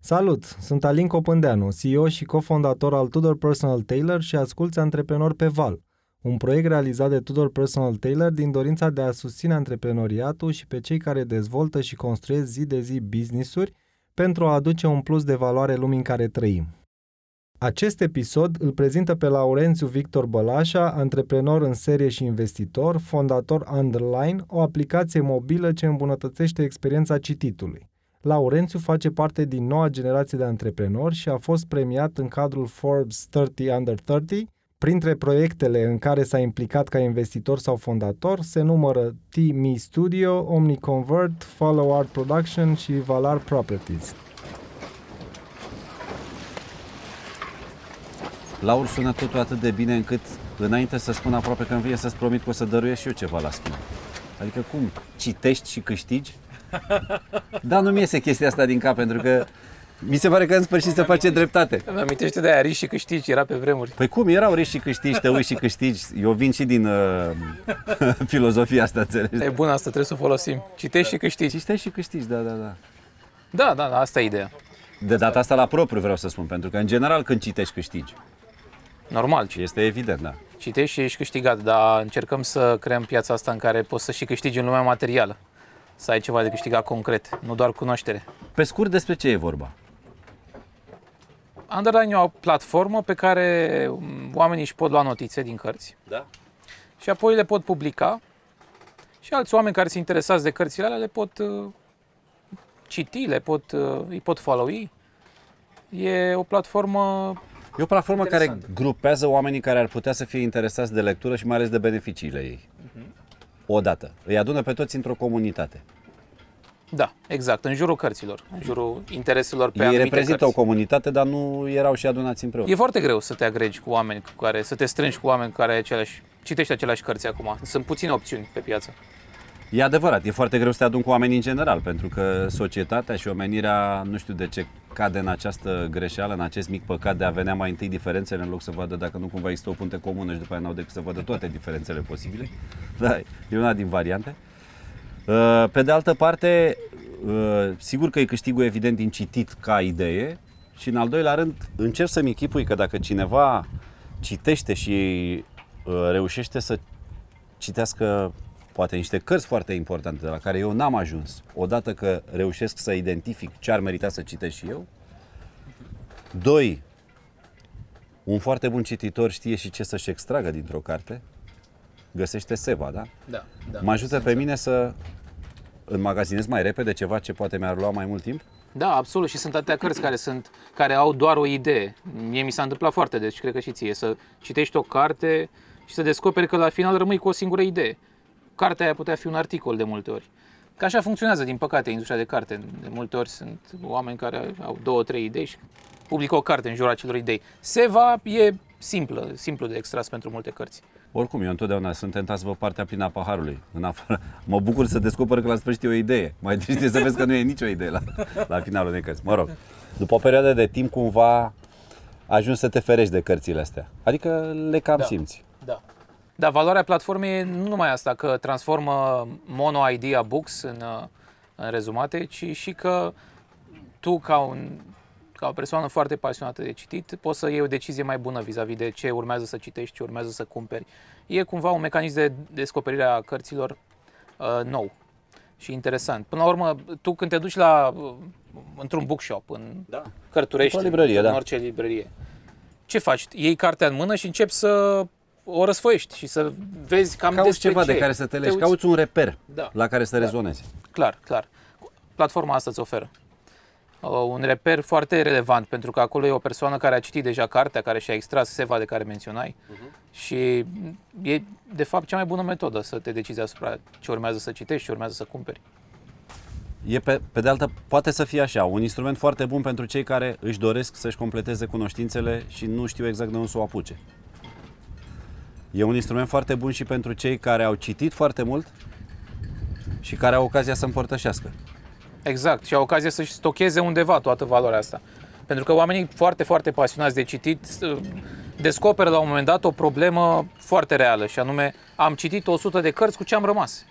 Salut! Sunt Alin Copândeanu, CEO și cofondator al Tudor Personal Tailor și asculți Antreprenor pe Val, un proiect realizat de Tudor Personal Tailor din dorința de a susține antreprenoriatul și pe cei care dezvoltă și construiesc zi de zi business-uri pentru a aduce un plus de valoare lumii în care trăim. Acest episod îl prezintă pe Laurențiu Victor Bălașa, antreprenor în serie și investitor, fondator Underline, o aplicație mobilă ce îmbunătățește experiența cititului. Laurențiu face parte din noua generație de antreprenori și a fost premiat în cadrul Forbes 30 Under 30. Printre proiectele în care s-a implicat ca investitor sau fondator se numără T-Me Studio, OmniConvert, Follow Art Production și Valar Properties. Laur sună totul atât de bine încât înainte să spun aproape că îmi vine să-ți promit că o să dăruiesc și eu ceva la schimb. Adică cum? Citești și câștigi? Da, nu mi iese chestia asta din cap pentru că mi se pare că în sfârșit se face dreptate. Îmi amintește de aia riși și câștigi, era pe vremuri. Păi cum, erau riși și câștigi, te uiți și câștigi. Eu vin și din uh, filozofia asta, înțelegi? E bună asta, trebuie să o folosim. Citești și câștigi. Citești și câștigi, da, da, da. Da, da, da, asta e ideea. De data asta la propriu vreau să spun, pentru că în general când citești câștigi. Normal, ci- Este evident, da. citești și ești câștigat, dar încercăm să creăm piața asta în care poți să și câștigi în lumea materială. Să ai ceva de câștigat concret, nu doar cunoaștere. Pe scurt, despre ce e vorba? Underline e o platformă pe care um, oamenii își pot lua notițe din cărți Da. și apoi le pot publica și alți oameni care sunt interesați de cărțile alea le pot uh, citi, le pot, uh, îi pot followi. E o platformă E o platformă care Interesant. grupează oamenii care ar putea să fie interesați de lectură și mai ales de beneficiile ei. Odată. Îi adună pe toți într-o comunitate. Da, exact, în jurul cărților, în jurul intereselor pe Ei anumite reprezintă cărți. o comunitate, dar nu erau și adunați împreună. E foarte greu să te agregi cu oameni cu care, să te strângi cu oameni cu care ai aceleași, citești aceleași cărți acum. Sunt puține opțiuni pe piață. E adevărat, e foarte greu să te adun cu oameni în general, pentru că societatea și omenirea, nu știu de ce, cade în această greșeală, în acest mic păcat de a vedea mai întâi diferențele în loc să vadă dacă nu cumva există o punte comună și după aia n-au decât să vadă toate diferențele posibile. Da, e una din variante. Uh, Pe de altă parte, uh, sigur că e câștigul evident din citit ca idee și în al doilea rând încerc să-mi echipui că dacă cineva citește și uh, reușește să citească poate niște cărți foarte importante de la care eu n-am ajuns, odată că reușesc să identific ce ar merita să citesc și eu. Doi, un foarte bun cititor știe și ce să-și extragă dintr-o carte. Găsește seva, da? Da, da. Mă ajută pe mine să înmagazinez mai repede ceva ce poate mi-ar lua mai mult timp. Da, absolut. Și sunt atâtea cărți care, sunt, care au doar o idee. Mie mi s-a întâmplat foarte des și cred că și ție, să citești o carte și să descoperi că la final rămâi cu o singură idee. Cartea aia putea fi un articol de multe ori. Că așa funcționează, din păcate, industria de carte. De multe ori sunt oameni care au două, trei idei și publică o carte în jurul acelor idei. Seva e simplă, simplu de extras pentru multe cărți. Oricum, eu întotdeauna sunt tentat să vă partea plină a paharului. În afară. Mă bucur să descoper că la sfârșit e o idee. Mai triste să vezi că nu e nicio idee la, la finalul unei cărți. Mă rog, după o perioadă de timp cumva ajungi să te ferești de cărțile astea. Adică le cam Da. simți. Da. Da, valoarea platformei e nu numai asta, că transformă mono idea books în, uh, în rezumate, ci și că tu, ca, un, ca o persoană foarte pasionată de citit, poți să iei o decizie mai bună vis-a-vis de ce urmează să citești, ce urmează să cumperi. E cumva un mecanism de descoperire a cărților uh, nou și interesant. Până la urmă, tu când te duci la, uh, într-un bookshop, în Da. Cărturești, Într-o librărie, în da. orice librărie. Ce faci? Iei cartea în mână și începi să o răsfoiești și să vezi cam Cauți despre ceva ce. de care să te legi, uiți. cauți un reper Da. la care să rezonezi. Clar, clar. Platforma asta îți oferă. Uh, un reper foarte relevant, pentru că acolo e o persoană care a citit deja cartea, care și-a extras seva de care menționai și e, de fapt, cea mai bună metodă să te decizi asupra ce urmează să citești, ce urmează să cumperi. E pe, pe de altă, poate să fie așa, un instrument foarte bun pentru cei care își doresc să-și completeze cunoștințele și nu știu exact de unde să o apuce. E un instrument foarte bun și pentru cei care au citit foarte mult și care au ocazia să împărtășească. Exact, și au ocazia să-și stocheze undeva toată valoarea asta. Pentru că oamenii foarte, foarte pasionați de citit uh, descoperă la un moment dat o problemă foarte reală și anume am citit 100 de cărți, cu ce am rămas?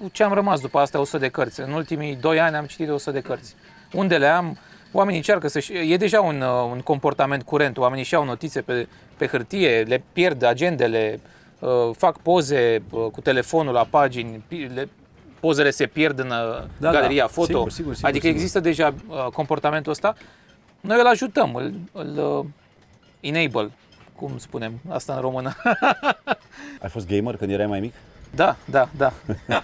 Cu ce am rămas după astea 100 de cărți? În ultimii 2 ani am citit 100 de cărți. Unde le am? Oamenii încearcă să E deja un, uh, un comportament curent. Oamenii și-au notițe pe, pe hârtie, le pierd agendele, uh, fac poze uh, cu telefonul la pagini, pi- le, pozele se pierd în uh, Da, galeria da. foto. Sigur, sigur, sigur, adică sigur. există deja uh, comportamentul ăsta. Noi îl ajutăm, îl, îl uh, enable, cum spunem asta în română. Ai fost gamer când erai mai mic? da, da, da.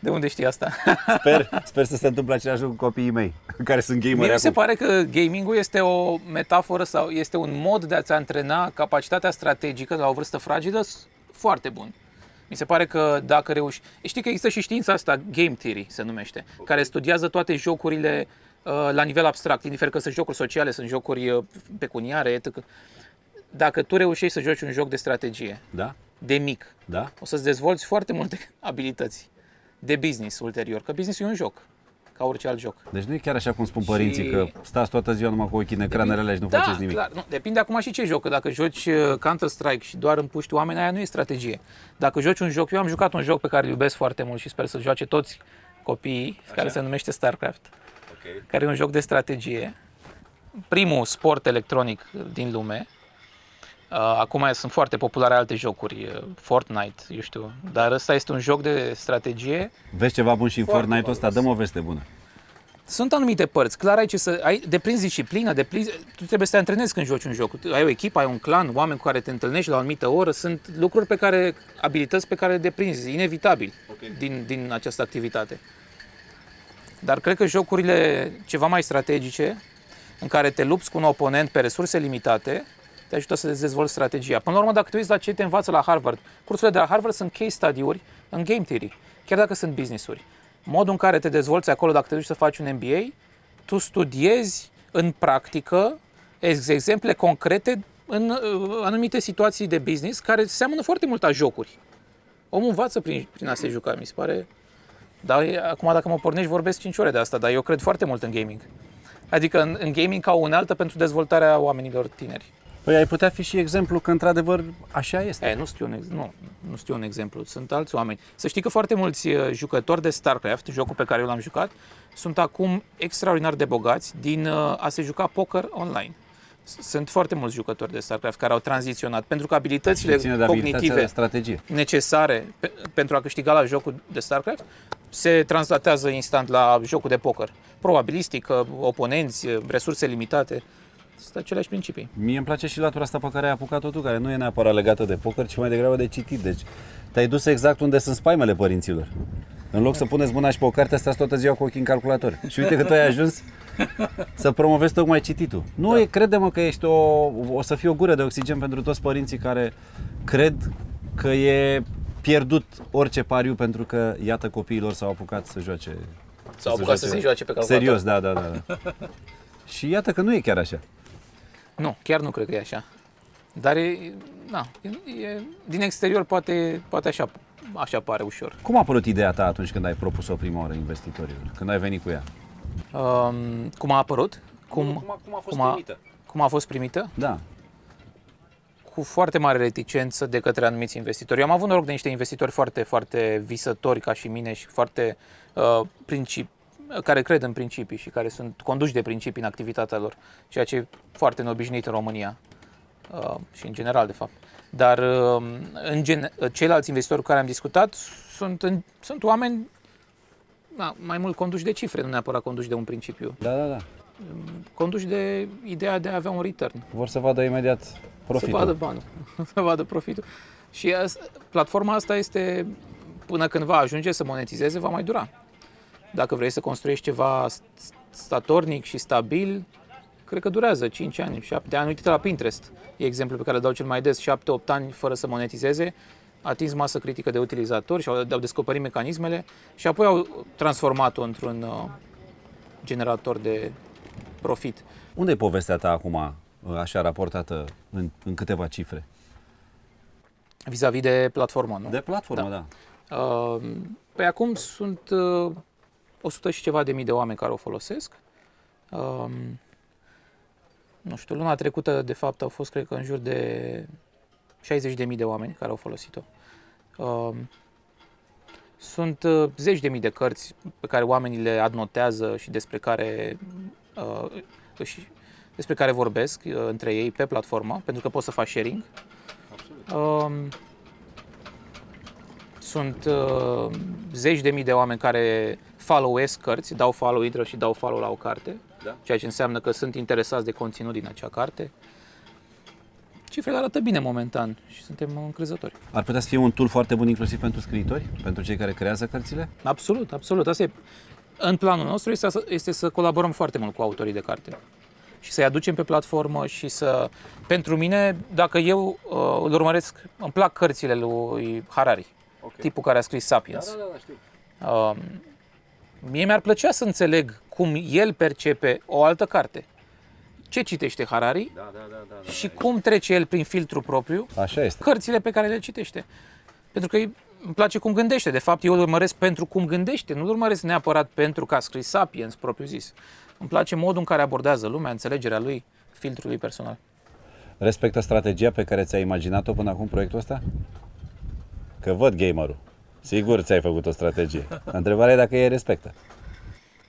De unde știi asta? Sper, sper să se întâmple același lucru cu copiii mei, care sunt gameri Mie mi se acum. pare că gamingul este o metaforă sau este un mod de a-ți antrena capacitatea strategică la o vârstă fragilă s- foarte bun. Mi se pare că dacă reuși... Știi că există și știința asta, game theory se numește, care studiază toate jocurile uh, la nivel abstract, indiferent că sunt jocuri sociale, sunt jocuri uh, pecuniare, etc. Dacă tu reușești să joci un joc de strategie, Da? de mic, Da? o să-ți dezvolți foarte multe abilități de business ulterior, că business e un joc, ca orice alt joc. Deci nu e chiar așa cum spun părinții, Și- că stați toată ziua numai cu ochii în ecranele alea și nu da, faceți nimic. Clar, nu, depinde acum și ce joc. Că dacă joci uh, Counter-Strike și doar împuști oameni, aia nu e strategie. Dacă joci un joc, eu am jucat un joc pe care îl iubesc foarte mult și sper să joace toți copiii, care se numește StarCraft, Ok. care e un joc de strategie. Primul sport electronic din lume. Uh, Acum sunt foarte populare alte jocuri, uh, Fortnite, eu știu, dar ăsta este un joc de strategie Vezi ceva bun și în Foarte Fortnite-ul ăsta, valoros. dăm o veste bună. Sunt anumite părți, clar ai ce să ai, deprinzi disciplină, deprinzi, tu trebuie să te antrenezi când joci un joc. Ai o echipă, ai un clan, oameni cu care te întâlnești la o anumită oră, sunt lucruri pe care, abilități pe care le deprinzi, inevitabil, din, din această activitate. Dar cred că jocurile ceva mai strategice, în care te lupți cu un oponent pe resurse limitate, te ajută să dezvolți strategia. Până la urmă, dacă te uiți la ce te învață la Harvard, cursurile de la Harvard sunt case study-uri în game theory, chiar dacă sunt business-uri. Modul în care te dezvolți acolo, dacă te duci să faci un MBA, tu studiezi în practică ex- exemple concrete în uh, anumite situații de business care seamănă foarte mult a jocuri. Omul învață prin, prin a se juca, mi se pare. Dar e- acum dacă mă pornești vorbesc 5 ore de asta, dar eu cred foarte mult în gaming. Adică în, în gaming ca o unealtă pentru dezvoltarea oamenilor tineri. Păi ai putea fi și exemplu că într-adevăr așa este. E, nu știu un, ex- nu, nu știu un exemplu, sunt alți oameni. Să știi că foarte mulți uh, jucători de StarCraft, jocul pe care eu l-am jucat, sunt acum extraordinar de bogați din uh, a se juca poker online. S- Sunt foarte mulți jucători de StarCraft care au tranziționat pentru că abilitățile Ține de abilitatea cognitive de strategie. necesare pe, pentru a câștiga la jocul de StarCraft se translatează instant la jocul de poker. Probabilistică, oponenți, resurse limitate, sunt aceleași principii. Mie îmi place și latura asta pe care ai apucat-o tu, care nu e neapărat legată de poker, ci mai degrabă de citit. Deci te-ai dus exact unde sunt spaimele părinților. În loc să puneți mâna și pe o carte, stați toată ziua cu ochii în calculator. Și uite că tu ai ajuns să promovezi tocmai cititul. Nu, da. e, crede-mă că ești o, o să fie o gură de oxigen pentru toți părinții care cred că e pierdut orice pariu pentru că, iată, copiilor s-au apucat să joace. S-au apucat să se joace pe calculator. Serios, da, da, da. da. și iată că nu e chiar așa. Nu, chiar nu cred că e așa. Dar e, na, e, e, din exterior poate, poate așa, așa pare ușor. Cum a apărut ideea ta atunci când ai propus-o prima oară investitorilor? Când ai venit cu ea? Um, cum a apărut? Cum, cum, a, cum a fost cum a- primită? cum a fost primită? Da. cu foarte mare reticență de către anumiți investitori. Eu am avut noroc de niște investitori foarte, foarte visători ca și mine și foarte uh, principi, care cred în principii și care sunt conduși de principii în activitatea lor, ceea ce e foarte neobișnuit în România uh, și în general, de fapt. Dar uh, în gen, ceilalți investitori cu care am discutat sunt, în, sunt oameni na, mai mult conduși de cifre, nu neapărat conduși de un principiu. Da, da, da. Conduși de ideea de a avea un return. Vor să vadă imediat profitul. Să vadă banul, să vadă profitul. Și as, platforma asta este, până când va ajunge să monetizeze, va mai dura. Dacă vrei să construiești ceva st- statornic și stabil, cred că durează 5 ani, 7 ani. Uite-te la Pinterest, e exemplul pe care îl dau cel mai des, 7-8 ani fără să monetizeze, atins masă critică de utilizatori și au, au descoperit mecanismele și apoi au transformat-o într-un uh, generator de profit. Unde e povestea ta acum, așa raportată în, în câteva cifre? Vis-a-vis de platformă, nu? De platformă, da. da. Uh, Păi acum sunt uh, 100 și ceva de mii de oameni care o folosesc. Um, nu știu, luna trecută, de fapt, au fost, cred că, în jur de 60 de mii de oameni care au folosit-o. Um, sunt uh, zeci de mii de cărți pe care oamenii le adnotează și despre care uh, și despre care vorbesc uh, între ei pe platformă, pentru că poți să faci sharing. Uh, sunt uh, zeci de mii de oameni care follow-esc cărți, dau follow, intră și dau follow la o carte, Da. ceea ce înseamnă că sunt interesați de conținut din acea carte. Cifrele arată bine momentan și suntem încrezători. Ar putea să fie un tool foarte bun inclusiv pentru scriitori, pentru cei care creează cărțile? Absolut, absolut. Asta e, în planul nostru este, să- este să colaborăm foarte mult cu autorii de carte și să-i aducem pe platformă și să... Pentru mine, dacă eu uh, îl urmăresc, îmi plac cărțile lui Harari, Okay. tipul care a scris Sapiens. da, știu. Uh, mie mi-ar plăcea să înțeleg cum el percepe o altă carte. Ce citește Harari Da, da, da, da, da. și cum trece el prin filtru propriu Așa este. cărțile pe care le citește. Pentru că îmi place cum gândește. De fapt, eu îl urmăresc pentru cum gândește, nu îl urmăresc neapărat pentru că a scris Sapiens, propriu zis. Îmi place modul în care abordează lumea, înțelegerea lui, filtrul lui personal. Respectă strategia pe care ți-ai imaginat-o până acum proiectul ăsta? Că văd gamerul. Sigur ți-ai făcut o strategie. Întrebarea e dacă ei respectă.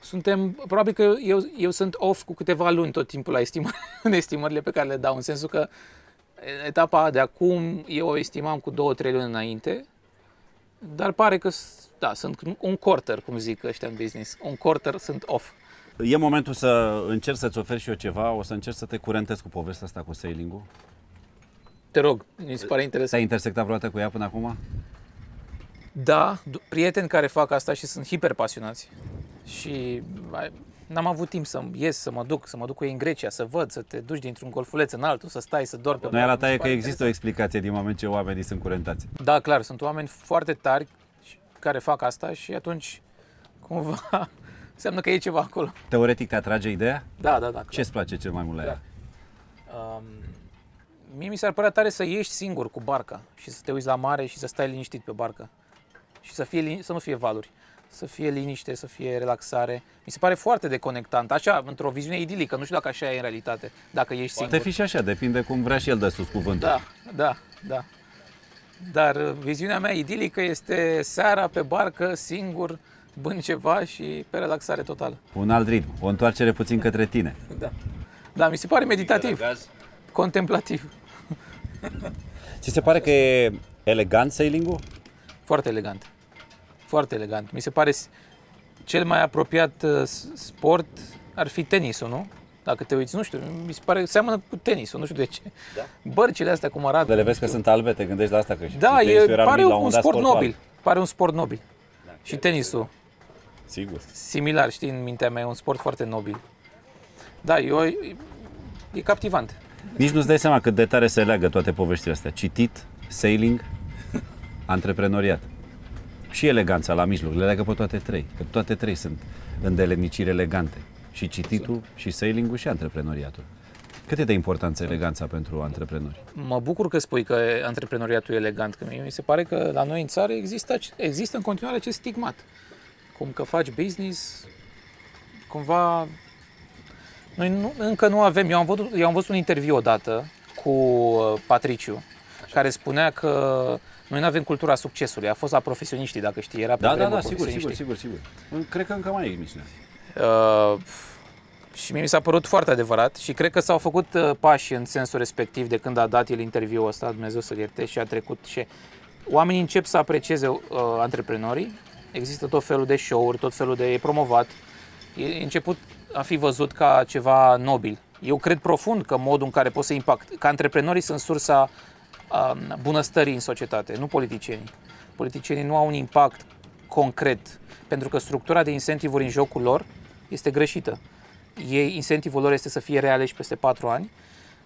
Suntem, probabil că eu, eu sunt off cu câteva luni tot timpul la estimări, în estimările pe care le dau, în sensul că etapa de acum eu o estimam cu două, trei luni înainte, dar pare că, s- da, sunt un quarter, cum zic ăștia în business, un quarter sunt off. E momentul să încerc să-ți oferi și eu ceva, o să încerc să te curentez cu povestea asta cu sailing-ul. Te rog, mi se pare interesant. Ți-ai intersectat vreodată cu ea până acum? Da, d- prieteni care fac asta și sunt hiperpasionați. Și ai, n-am avut timp să ies, să mă duc, să mă duc cu ei în Grecia, să văd, să te duci dintr-un golfuleț în altul, să stai, să dormi pe Noi la Mi ta se e că pare există o explicație din moment ce oamenii sunt curentați. interesant. Da, clar, sunt oameni foarte tari și- care fac asta și atunci cumva înseamnă că e ceva acolo. Teoretic te atrage ideea? Da, da, da. Ce îți place cel mai mult la ea? Um, mie mi s-ar părea tare să ieși singur cu barca și să te uiți la mare și să stai liniștit pe barcă. Și să, fie, lini- să nu fie valuri. Să fie liniște, să fie relaxare. Mi se pare foarte deconectant. Așa, într-o viziune idilică. Nu știu dacă așa e în realitate. Dacă ești singur. Poate fi și așa, depinde cum vrea și el de sus cuvântul. Da, da, da. Dar uh, viziunea mea idilică este seara pe barcă, singur, bând ceva și pe relaxare totală. Un alt ritm, o întoarcere puțin către tine. Da. Da, mi se pare meditativ, contemplativ. Ți se pare că e elegant sailing-ul? Foarte elegant. Foarte elegant. Mi se pare s- cel mai apropiat uh, s- sport ar fi tenisul, nu? Dacă te uiți, nu știu, mi se pare, seamănă cu tenisul, nu știu de ce. Da. Bărcile astea cum arată. De le vezi că sunt albe, te gândești la asta că și Da, și tenisul e, era pare numit la un, moment dat sport sportul nobil. alb. Pare un sport nobil. și tenisul, Sigur. similar, știi, în mintea mea, e un sport foarte nobil. Da, eu, e, e captivant. Nici nu-ți dai seama cât de tare se leagă toate poveștile astea. Citit, sailing, antreprenoriat. Și eleganța la mijloc, le leagă pe toate trei. Că toate trei sunt îndeleniciri elegante. Și cititul, și sailing-ul, și antreprenoriatul. Cât e de importanță eleganța pentru antreprenori? Mă bucur că spui că antreprenoriatul e elegant, că mie mi se pare că la noi în țară există, ac- există în continuare acest stigmat. Cum că faci business, cumva... Noi nu, încă nu avem, eu am, văzut, eu am văzut un interviu odată cu uh, Patriciu, care spunea că noi nu avem cultura succesului, a fost la profesioniștii, dacă știi, era pe Da, da, vremuri da, sigur, sigur, profesioniștii. sigur, sigur. Cred că încă mai e emisiunea. Uh, și mie mi s-a părut foarte adevărat și cred că s-au făcut uh, pași în sensul respectiv de când a dat el interviul ăsta, Dumnezeu să-l ierte, și a trecut și oamenii încep să aprecieze uh, antreprenorii, există tot felul de show-uri, tot felul de e promovat, e început a fi văzut ca ceva nobil. Eu cred profund că modul în care poți să impact, că antreprenorii sunt sursa um, bunăstării în societate, nu politicienii. Politicienii nu au un impact concret, pentru că structura de incentivuri în jocul lor este greșită. Ei, incentivul lor este să fie realeși peste 4 ani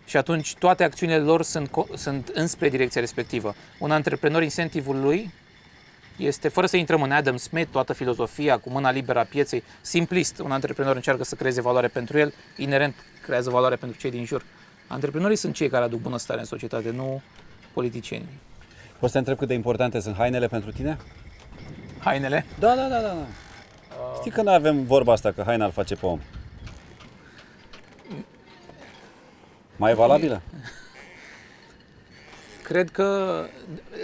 și atunci toate acțiunile lor sunt, co- sunt înspre direcția respectivă. Un antreprenor, incentivul lui este, fără să intrăm în Adam Smith, toată filozofia cu mâna liberă a pieței, simplist. Un antreprenor încearcă să creeze valoare pentru el, inerent creează valoare pentru cei din jur. Antreprenorii sunt cei care aduc bunăstare în societate, nu politicienii. Poți să te întreb cât de importante sunt hainele pentru tine? Hainele? Da, da, da, da. da. Știi că noi avem vorba asta, că haina îl face pe om. Mai e valabilă? Cred că,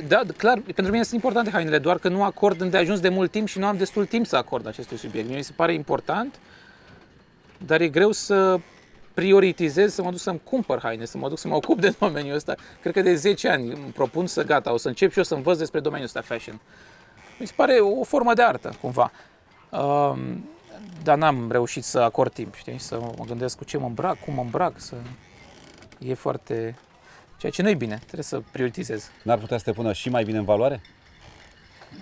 da, clar, pentru mine sunt importante hainele, doar că nu acord îndeajuns de mult timp și nu am destul timp să acord acestui subiect. Mie mi se pare important dar e greu să prioritizez să mă duc să-mi cumpăr haine, să mă duc să mă ocup de domeniul ăsta. Cred că de 10 ani îmi propun să gata, o să încep și eu să învăț despre domeniul ăsta fashion. Mi se pare o formă de artă, cumva. Um, dar n-am reușit să acord timp, știi, să mă gândesc cu ce mă îmbrac, cum mă îmbrac, să... E foarte... Ceea ce nu e bine, trebuie să prioritizez. N-ar putea să te pună și mai bine în valoare?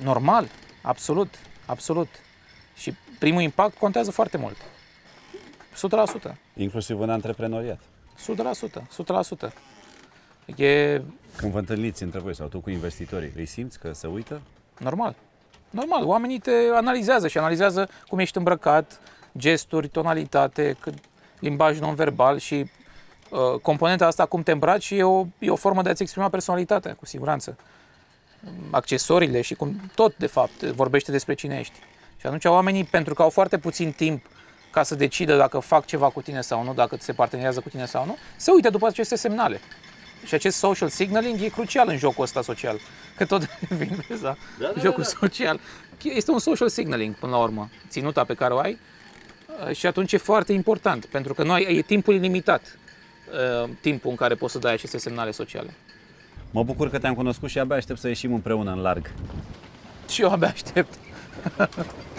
Normal, absolut, absolut. Și primul impact contează foarte mult. 100%. Inclusiv în antreprenoriat. 100%, 100%. E Când vă întâlniți între voi sau tu cu investitorii, îi simți că se uită? normal. Normal, oamenii te analizează și analizează cum ești îmbrăcat, gesturi, tonalitate, cât limbaj non-verbal și uh, componenta asta, cum te îmbraci, e o, e o formă de a-ți exprima personalitatea, cu siguranță. Accesoriile și cum tot, de fapt, vorbește despre cine ești. Și atunci oamenii, pentru că au foarte puțin timp ca să decidă dacă fac ceva cu tine sau nu, dacă se parteneriază cu tine sau nu, se uită după aceste semnale. Și acest social signaling e crucial în jocul ăsta social. Că tot vin, vezi, da? Da, da, jocul da, social. Este un social signaling, până la urmă, ținuta pe care o ai. Uh, Și atunci e foarte important, pentru că noi e timpul ilimitat, uh, timpul în care poți să dai aceste semnale sociale. Mă bucur că te-am cunoscut și abia aștept să ieșim împreună în larg. Și eu abia aștept.